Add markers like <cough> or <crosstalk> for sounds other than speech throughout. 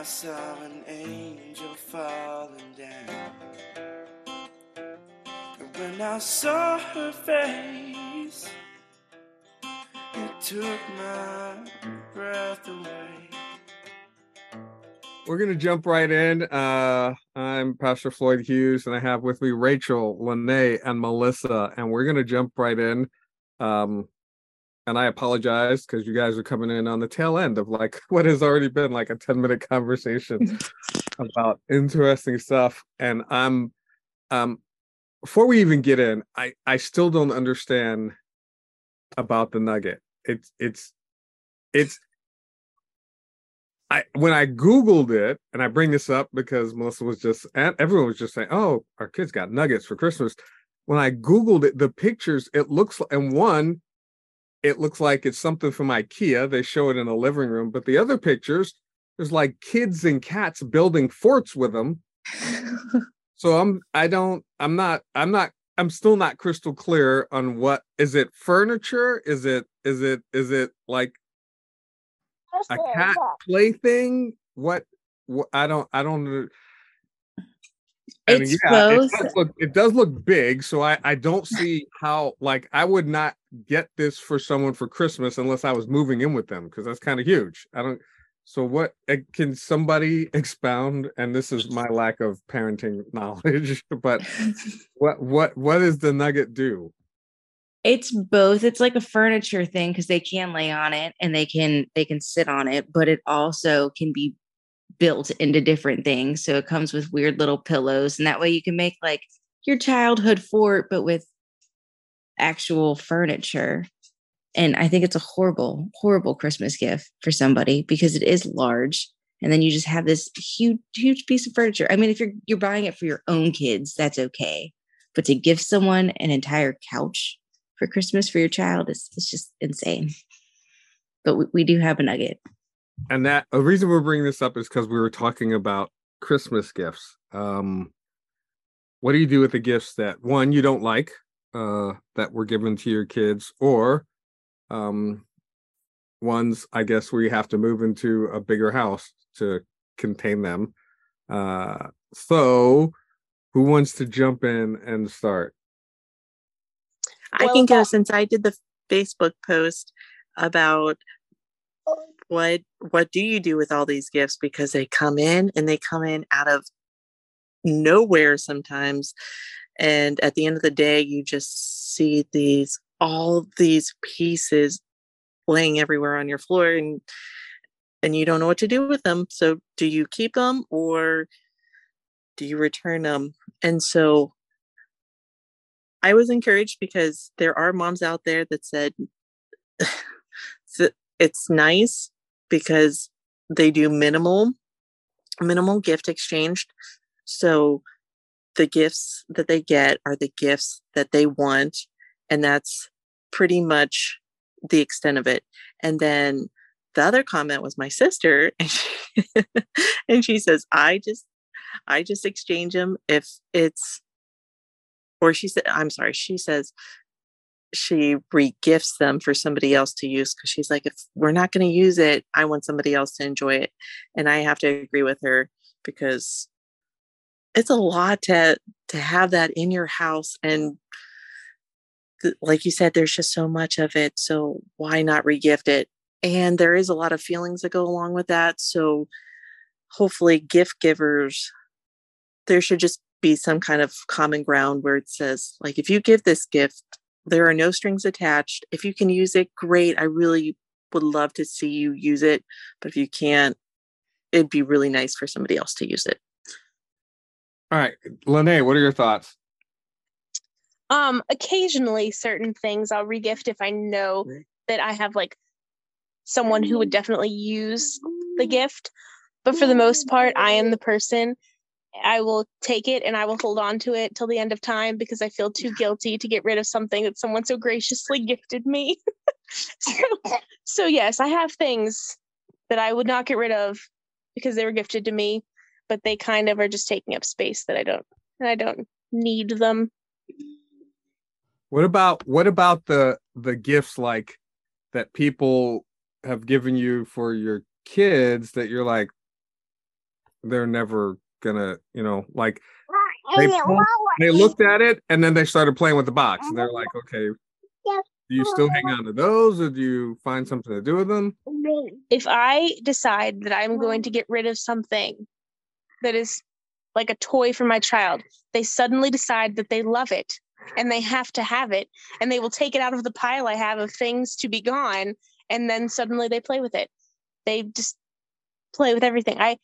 I saw an angel falling down. And when I saw her face, it took my breath away. We're gonna jump right in. Uh, I'm Pastor Floyd Hughes, and I have with me Rachel, Lene, and Melissa, and we're gonna jump right in. Um, and I apologize because you guys are coming in on the tail end of like <laughs> what has already been like a 10 minute conversation <laughs> about interesting stuff. And I'm um before we even get in, I I still don't understand about the nugget. It's it's it's I when I googled it, and I bring this up because Melissa was just and everyone was just saying, "Oh, our kids got nuggets for Christmas." When I googled it, the pictures it looks like and one, it looks like it's something from IKEA. They show it in a living room, but the other pictures, there's like kids and cats building forts with them. so I'm I don't I'm not I'm not I'm still not crystal clear on what is it furniture? Is it is it is it like a cat plaything? What, what I don't I don't know. And It's yeah. It does, look, it does look big, so I I don't <laughs> see how like I would not get this for someone for Christmas unless I was moving in with them because that's kind of huge. I don't. So what uh, can somebody <laughs> expound? And this is my lack of parenting <laughs> knowledge, but what what what does the nugget do? It's both. It's like a furniture thing because they can lay on it and they can they can sit on it, but it also can be built into different things. So it comes with weird little pillows, and that way you can make like your childhood fort, but with actual furniture. And I think it's a horrible, horrible Christmas gift for somebody because it is large. And then you just have this huge, huge piece of furniture. I mean, if you're you're buying it for your own kids, that's okay. But to give someone an entire couch for Christmas for your child is it's just insane. But we, we do have a nugget. And that a reason we're bringing this up is because we were talking about christmas gifts. Um what do you do with the gifts that one you don't like uh that were given to your kids or um ones i guess where you have to move into a bigger house to contain them? Uh so who wants to jump in and start? I Well, can go since I did the Facebook post about what what do you do with all these gifts? Because they come in and they come in out of nowhere sometimes and at the end of the day you just see these all these pieces laying everywhere on your floor and and you don't know what to do with them. So do you keep them or do you return them and so I was encouraged because there are moms out there that said <sighs> it's nice because they do minimal minimal gift exchanged. So the gifts that they get are the gifts that they want and that's pretty much the extent of it. And then the other comment was my sister <laughs> and she, and she says I just I just exchange them if it's or she said i'm sorry she says she re-gifts them for somebody else to use because she's like if we're not going to use it i want somebody else to enjoy it. And i have to agree with her because it's a lot to to have that in your house and th- like you said there's just so much of it so why not re-gift it? And there is a lot of feelings that go along with that so hopefully gift givers there should just be some kind of common ground where it says like if you give this gift there are no strings attached if you can use it great i really would love to see you use it but if you can't it'd be really nice for somebody else to use it all right lene what are your thoughts Um, occasionally certain things I'll regift if I know that I have like someone who would definitely use the gift. But for the most part, I am the person. I will take it and I will hold on to it till the end of time because I feel too guilty to get rid of something that someone so graciously <laughs> gifted me. <laughs> so, so yes, I have things that I would not get rid of because they were gifted to me, but they kind of are just taking up space that I don't and I don't need them. What about what about the the gifts like that people have given you for your kids that you're like they're never gonna, you know, like they they looked at it and then they started playing with the box and they're like, okay, do you still hang on to those or do you find something to do with them? If I decide that I'm going to get rid of something that is like a toy for my child, they suddenly decide that they love it and they have to have it and they will take it out of the pile I have of things to be gone and then suddenly they play with it. They just play with everything. I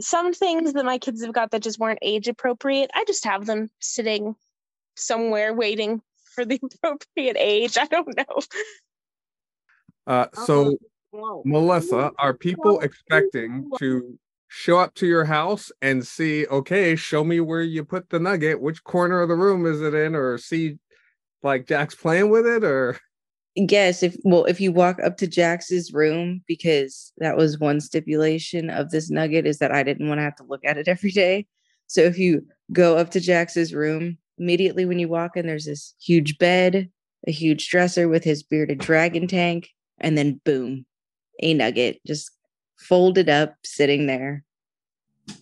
some things that my kids have got that just weren't age appropriate, I just have them sitting somewhere waiting for the <laughs> appropriate age. I don't know. Uh, so Melissa, are people expecting to show up to your house and see, okay, show me where you put the nugget, which corner of the room is it in, or see like Jax playing with it, or Yes, if well, if you walk up to Jax's room, because that was one stipulation of this nugget is that I didn't want to have to look at it <laughs> every day. So if you go up to Jax's room, immediately when you walk in, there's this huge bed, a huge dresser with his bearded dragon tank, and then boom, a nugget just folded up, sitting there,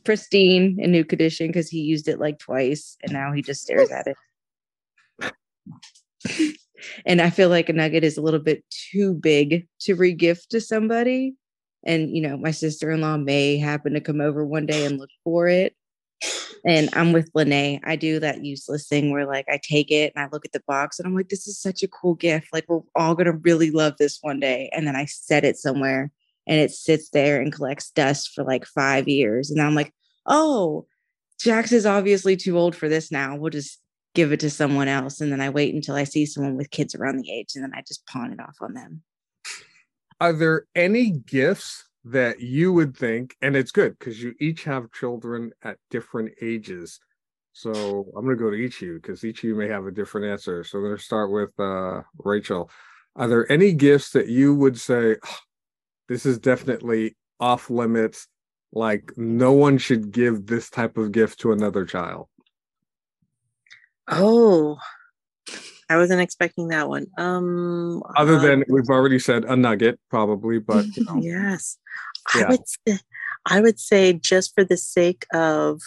pristine in new condition because he used it like twice, and now he just stares at it. <laughs> and I feel like a nugget is a little bit too big to regift to somebody. And you know, my sister-in-law may happen to come over one day and look for it. And I'm with Lene. I do that useless thing where like I take it and I look at the box and I'm like, this is such a cool gift. Like we're all gonna really love this one day. And then I set it somewhere and it sits there and collects dust for like five years. And I'm like, oh, Jax is obviously too old for this now. We'll just give it to someone else. And then I wait until I see someone with kids around the age and then I just pawn it off on them. are there any gifts that you would think, and it's good because you each have children at different ages. So I'm gonna go to each of you because each of you may have a different answer. So I'm gonna start with uh Rachel. Are there any gifts that you would say "Oh, this is definitely off limits? Like no one should give this type of gift to another child. Oh, I wasn't expecting that one. Um, Other uh, than we've already said a nugget, probably, but you know, yes, Yeah. I would. Say, I would say just for the sake of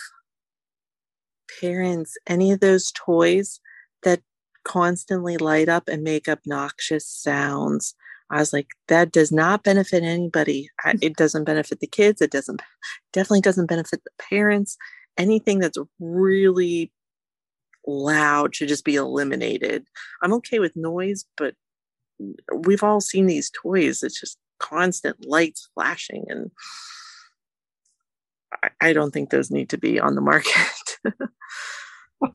parents, any of those toys that constantly light up and make obnoxious sounds. I was like, that does not benefit anybody. It doesn't benefit the kids. It doesn't definitely doesn't benefit the parents. Anything that's really loud should just be eliminated. I'm okay with noise, but we've all seen these toys. It's just constant lights flashing, and I, I don't think those need to be on the market. <laughs> all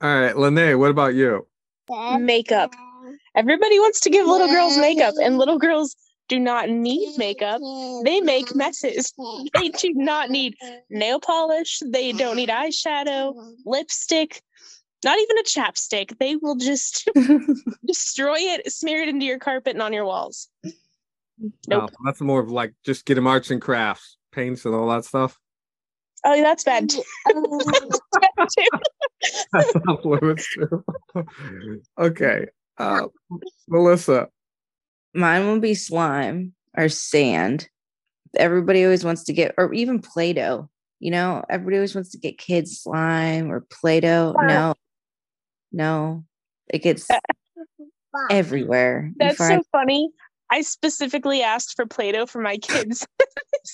right, Lene, what about you? Makeup. Everybody wants to give little girls makeup, and little girls do not need makeup. They make messes. They do not need nail polish. They don't need eyeshadow, lipstick, not even a chapstick. They will just <laughs> destroy it, smear it into your carpet and on your walls. Nope. Oh, that's more of like just get them arts and crafts, paints and all that stuff. Oh, that's bad. too. <laughs> That's bad too. That's off limits too. okay. Uh, Melissa. Mine will be slime or sand. Everybody always wants to get, or even Play Doh. You know, everybody always wants to get kids slime or Play Doh. No, no, it gets <laughs> everywhere. That's find- so funny. I specifically asked for Play-Doh for my kids. <laughs>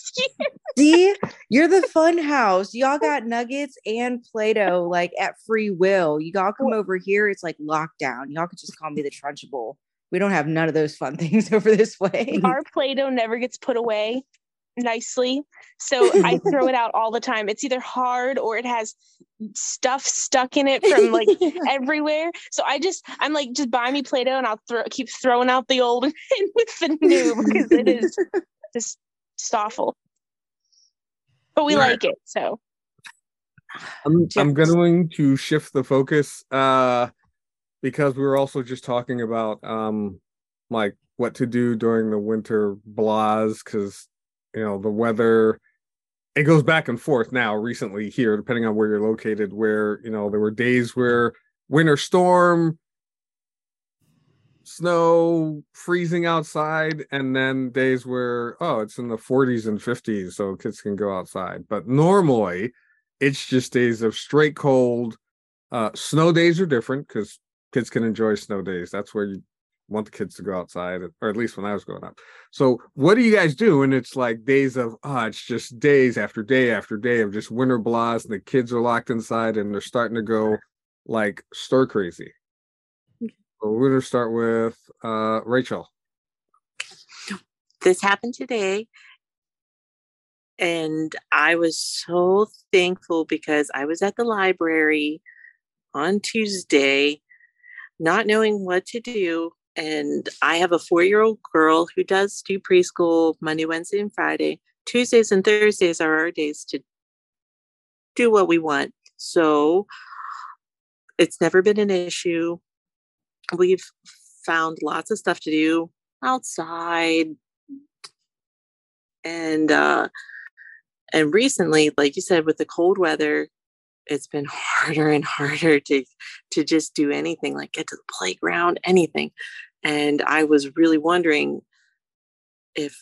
See, you're the fun house. Y'all got nuggets and Play Doh like at free will. You all come over here, it's like lockdown. Y'all could just call me the Trunchbull. We don't have none of those fun <laughs> things over this way. Our Play-Doh never gets put away nicely. So I <laughs> throw it out all the time. It's either hard or it has stuff stuck in it from like <laughs> everywhere. So I just I'm like, just buy me Play-Doh and I'll throw keep throwing out the old and with the new because it is just, just awful. But we Right. like it. So I'm I'm going to shift the focus uh because we were also just talking about um like what to do during the winter blahs because you know the weather it goes back and forth now recently here depending on where you're located where you know there were days where winter storm snow freezing outside and then days where oh it's in the 40s and 50s so kids can go outside. But normally it's just days of straight cold. Uh snow days are different because kids can enjoy snow days that's where you want the kids to go outside or at least when i was growing up so what do you guys do and it's like days of oh it's just days after day after day of just winter blast and the kids are locked inside and they're starting to go like stir crazy so we're going to start with uh, Rachel. This happened today. And I was so thankful because I was at the library on Tuesday, not knowing what to do. And I have a four year old girl who does do preschool Monday, Wednesday, and Friday. Tuesdays and Thursdays are our days to do what we want. So it's never been an issue we've found lots of stuff to do outside and uh and recently like you said with the cold weather it's been <laughs> harder and harder to to just do anything like get to the playground anything. And i was really wondering if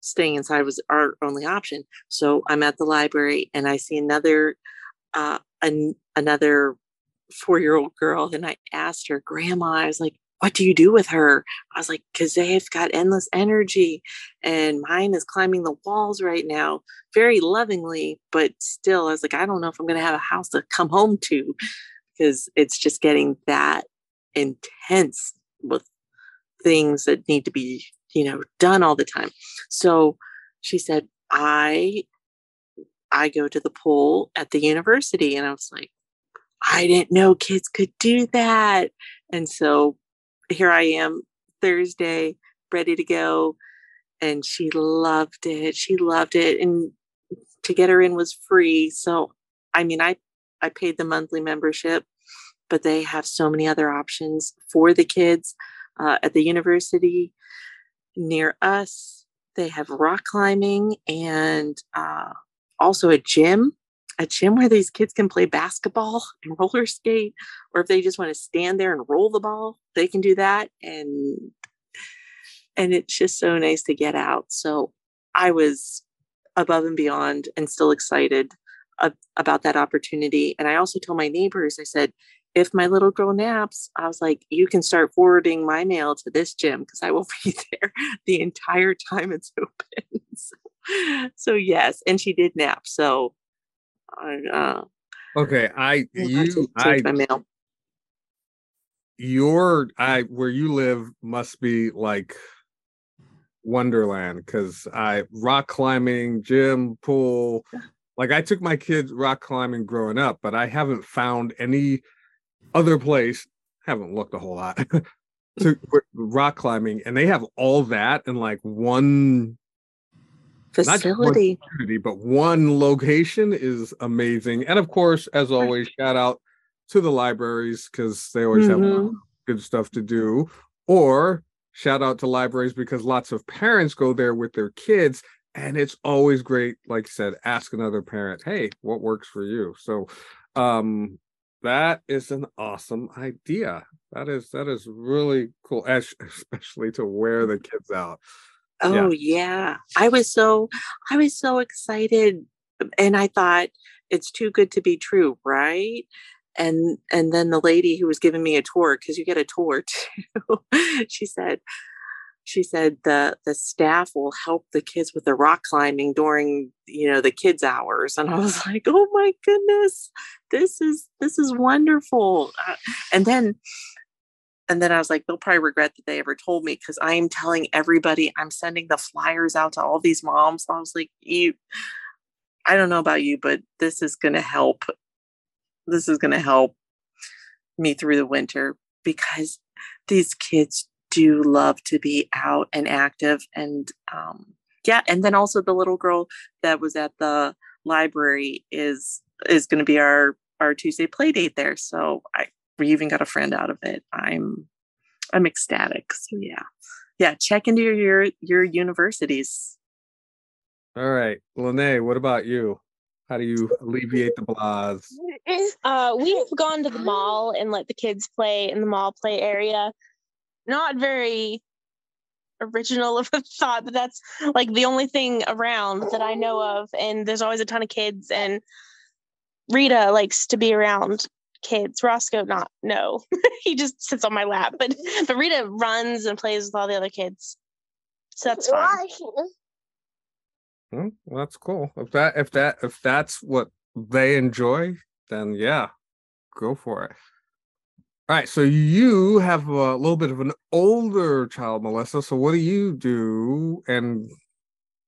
staying inside was our only option. So i'm at the library and i see another uh an, another four year old girl and I asked her, Grandma, I was like, what do you do with her? I was like, because they've got endless energy and mine is climbing the walls right now, very lovingly, but still, I was like, I don't know if I'm going to have a house to come home to because it's just getting that intense with things that need to be, you know, done all the time. So she said, I I go to the pool at the university and I was like, I didn't know kids could do that. And so here I am Thursday, ready to go. And she loved it. She loved it. And to get her in was free. So, I mean, I, I paid the monthly membership, but they have so many other options for the kids uh, at the university near us. They have rock climbing and uh, also a gym a gym where these kids can play basketball and <laughs> roller skate, or if they just want to stand there and roll the ball, they can do that. And and it's just so nice to get out. So I was above and beyond and still excited about that opportunity. And I also told my neighbors, I said, if my little girl naps, I was like, you can start forwarding my mail to this gym because I will <laughs> be there the entire time it's <laughs> open. so, so, yes, and she did nap. So uh, okay, I you I my mail. Your I where you live must be like Wonderland because I rock climbing, gym, pool. Like I took my kids rock climbing growing up, but I haven't found any other place. Haven't looked a whole lot <laughs> to rock climbing, and they have all that in like one facility. Not but one location is amazing. And of course, as always, shout out to the libraries because they always mm-hmm. have good stuff to do. Or shout out to libraries because lots of parents go there with their kids. And it's always great, like I said, ask another parent, hey, what works for you? So um that is an awesome idea. That is that is really cool, especially to wear the kids out. Oh yeah. yeah. I was so I was so excited and I thought it's too good to be true, right? And and then the lady who was giving me a tour cuz you get a tour <laughs> too. she said she said the the staff will help the kids with the rock climbing during you know the kids hours and i was <laughs> like oh my goodness this is this is wonderful uh, and then and then I was like, they'll probably regret that they ever told me because I am telling everybody, I'm sending the flyers out to all these moms. I was like, you, I don't know about you, but this is going to help. This is going to help me through the winter because these kids do love to be out and active. And um, yeah, and then also the little girl that was at the library is is going to be our our Tuesday play date there. So I we even got a friend out of it. I'm I'm ecstatic. So yeah. Yeah, check into your your, your universities. All right. Lene, what about you? How do you alleviate the blahs? Uh, we have gone to the mall and let the kids play in the mall play area. not very original of a thought, but that's like the only thing around that I know of. And there's always a ton of kids, and Rita likes to be around kids. Roscoe, not no, <laughs> he just sits on my lap. But but Rita runs and plays with all the other kids, so that's fun. Hmm, well, that's cool. If that if that if that's what they enjoy, then yeah, go for it. All right, so you have a little bit of an older child, Melissa. So what do you do? And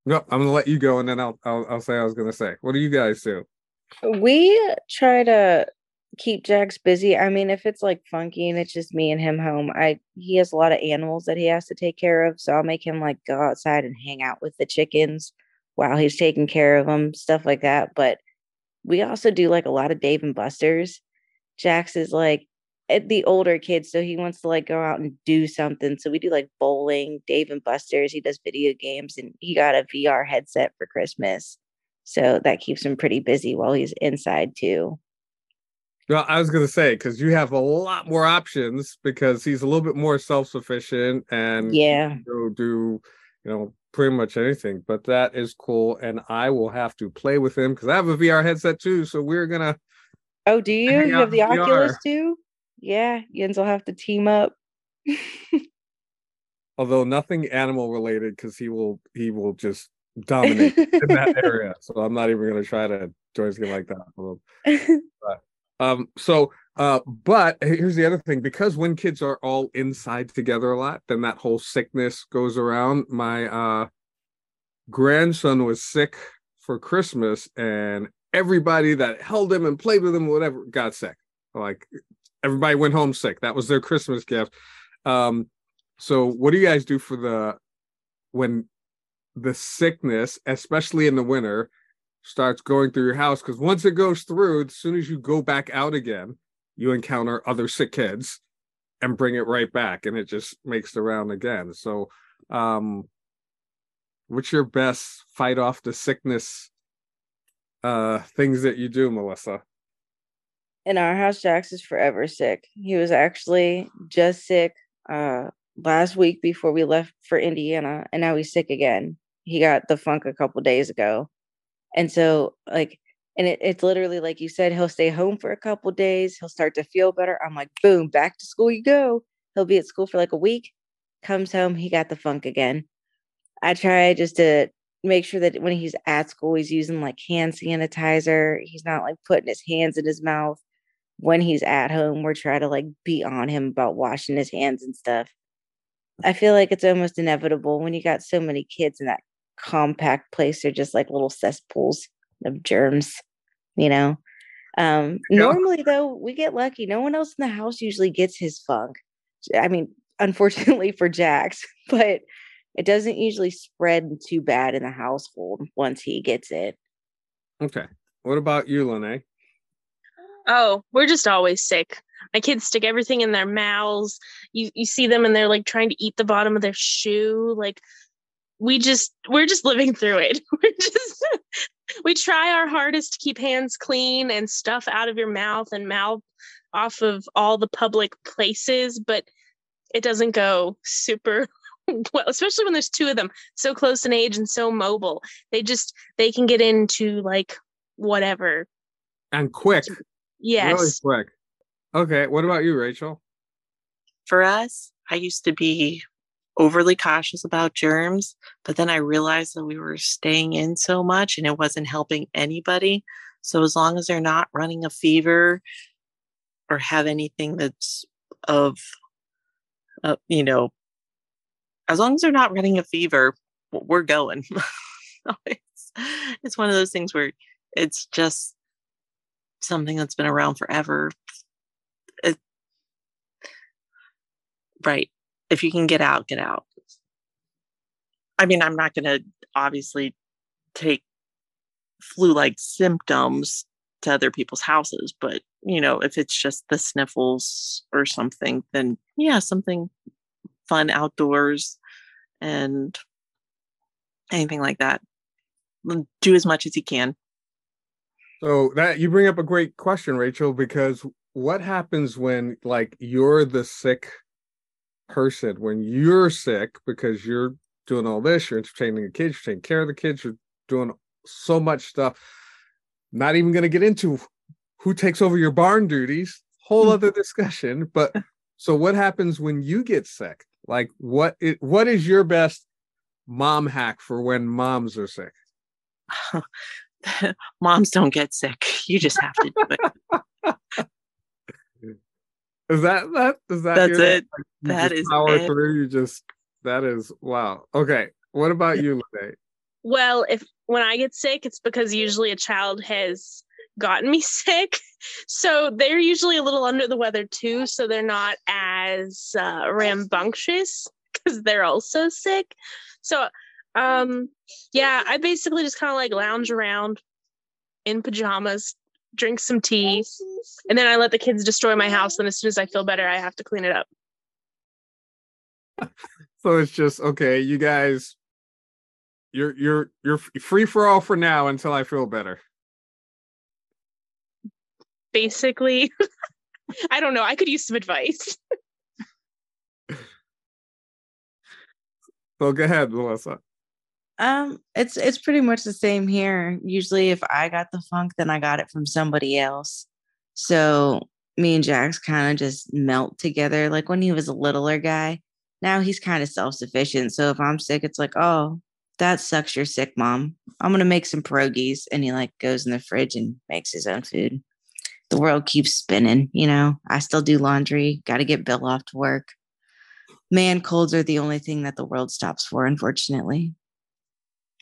no, I'm gonna let you go, and then I'll I'll, I'll say I was gonna say. What do you guys do? We try to keep Jax busy. I mean, if it's like funky and it's just me and him home, I he has a lot of animals that he has to take care of, so I'll make him like go outside and hang out with the chickens while he's taking care of them, stuff like that. But we also do like a lot of Dave and Buster's. Jax is like eh, the older kid, so he wants to like go out and do something. So we do like bowling, Dave and Buster's. He does video games, and he got a VR headset for Christmas, so that keeps him pretty busy while he's inside too. Well, I was gonna say because you have a lot more options because he's a little bit more self-sufficient and Yeah, go do you know pretty much anything. But that is cool, and I will have to play with him because I have a VR headset too. So we're gonna Oh, do you? You have the VR. Oculus too? Yeah, Jens will have to team up. <laughs> although nothing animal related because he will he will just dominate in that <laughs> area. So I'm not even gonna try to do anything like that. <laughs> him. Um, so uh, but here's the other thing because when kids are all inside together a lot, then that whole sickness goes around. My uh grandson was sick for Christmas, and everybody that held him and played with him, whatever, got sick. Like everybody went home sick. That was their Christmas gift. Um, so what do you guys do for the when the sickness, especially in the winter, starts going through your house? Because once it goes through, as soon as you go back out again, you encounter other sick kids and bring it right back, and it just makes the round again. So, um, what's your best fight off the sickness uh things that you do, Melissa? In our house, Jax is forever sick. He was actually just sick uh last week before we left for Indiana, and now he's sick again. He got the funk a couple days ago. And so like and it, it's literally like you said, he'll stay home for a couple days, he'll start to feel better. I'm like, boom, back to school you go. He'll be at school for like a week, comes home, he got the funk again. I try just to make sure that when he's at school, he's using like hand sanitizer. He's not like putting his hands in his mouth. When he's at home, we're trying to like be on him about washing his hands and stuff. I feel like it's almost inevitable when you got so many kids in that compact place. They're just like little cesspools of germs, you know. Um, Yeah. normally though, we get lucky. No one else in the house usually gets his funk. I mean, <laughs> unfortunately for Jax, <laughs> but it doesn't usually spread too bad in the household once he gets it. Okay. What about you, Lene? Oh, we're just always sick. My kids stick everything in their mouths. You you see them and they're like trying to eat the bottom of their shoe. Like we just we're just living through it. <laughs> We're just we try our hardest to keep hands clean and stuff out of your mouth and mouth off of all the public places, but it doesn't go super <laughs> well, especially when there's two of them so close in age and so mobile. They just they can get into like whatever. And quick, Yes. really quick. Okay. What about you, Rachel? For us, I used to be overly cautious about germs, but then I realized that we were staying in so much and it wasn't helping anybody. So as long as they're not running a fever or have anything that's of, uh, you know, as long as they're not running a fever, we're going. <laughs> It's, it's one of those things where it's just something that's been around forever. It, right. If you can get out, get out. I mean, I'm not going to obviously take flu like symptoms to other people's houses, but you know, if it's just the sniffles or something, then yeah, something fun outdoors and anything like that. Do as much as you can. So that you bring up a great question, Rachel, because what happens when like you're the sick person when you're sick because you're doing all this, you're entertaining the kids, you're taking care of the kids, you're doing so much stuff. Not even going to get into who takes over your barn duties, whole mm. other discussion. But <laughs> so what happens when you get sick? Like what it, what is your best mom hack for when moms are sick? <laughs> Moms don't get sick. You just have to do it. <laughs> Is that that is that That's your- it. like, you That just is power it. through? You just that is wow. Okay. What about you, Lene? Well, if when I get sick, it's because usually a child has gotten me <laughs> sick. So they're usually a little under the weather too. So they're not as uh, rambunctious <laughs> because they're also sick. So, um, yeah, I basically just kind of like lounge around in pajamas, drink some tea, and then I let the kids destroy my house. And as soon as I feel better, I have to clean it up. <laughs> So it's just okay, you guys you're you're you're free for all for now until I feel better. Basically, <laughs> I don't know. I could use some advice. <laughs> So go ahead, Melissa. Um, it's it's pretty much the same here. Usually, if I got the funk, then I got it from somebody else. So me and Jax kind of just melt together. Like when he was a littler guy, now he's kind of self sufficient. So if I'm sick, it's like, oh, that sucks. You're sick, mom. I'm gonna make some pierogies, and he like goes in the fridge and makes his own food. The world keeps spinning, you know. I still do laundry. Got to get Bill off to work. Man, colds are the only thing that the world stops for, unfortunately.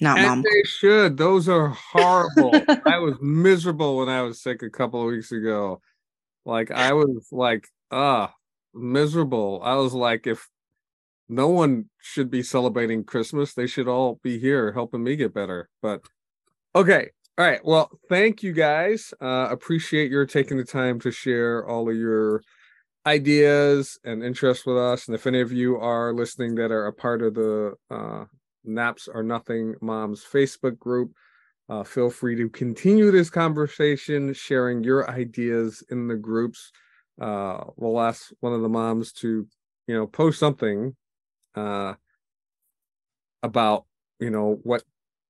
Not And mom. they should. Those are horrible. I <laughs> was miserable when I was sick a couple of weeks ago. Like I was like, ah, miserable. I was like, if no one should be celebrating Christmas, they should all be here helping me get better. But okay. All right. Well, thank you guys. Uh appreciate your taking the time to share all of your ideas and interests with us. And if any of you are listening that are a part of the uh Naps Are Nothing Moms Facebook group. Uh, feel free to continue this conversation, sharing your ideas in the groups. Uh, we'll ask one of the moms to, you know, post something uh, about, you know, what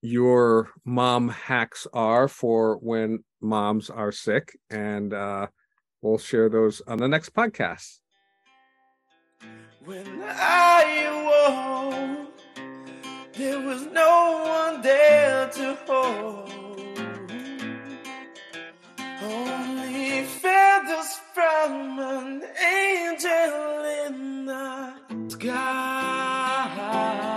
your mom hacks are for when moms are sick, and uh, we'll share those on the next podcast. When I awoke, there was no one there to hold. Only feathers from an angel in the sky.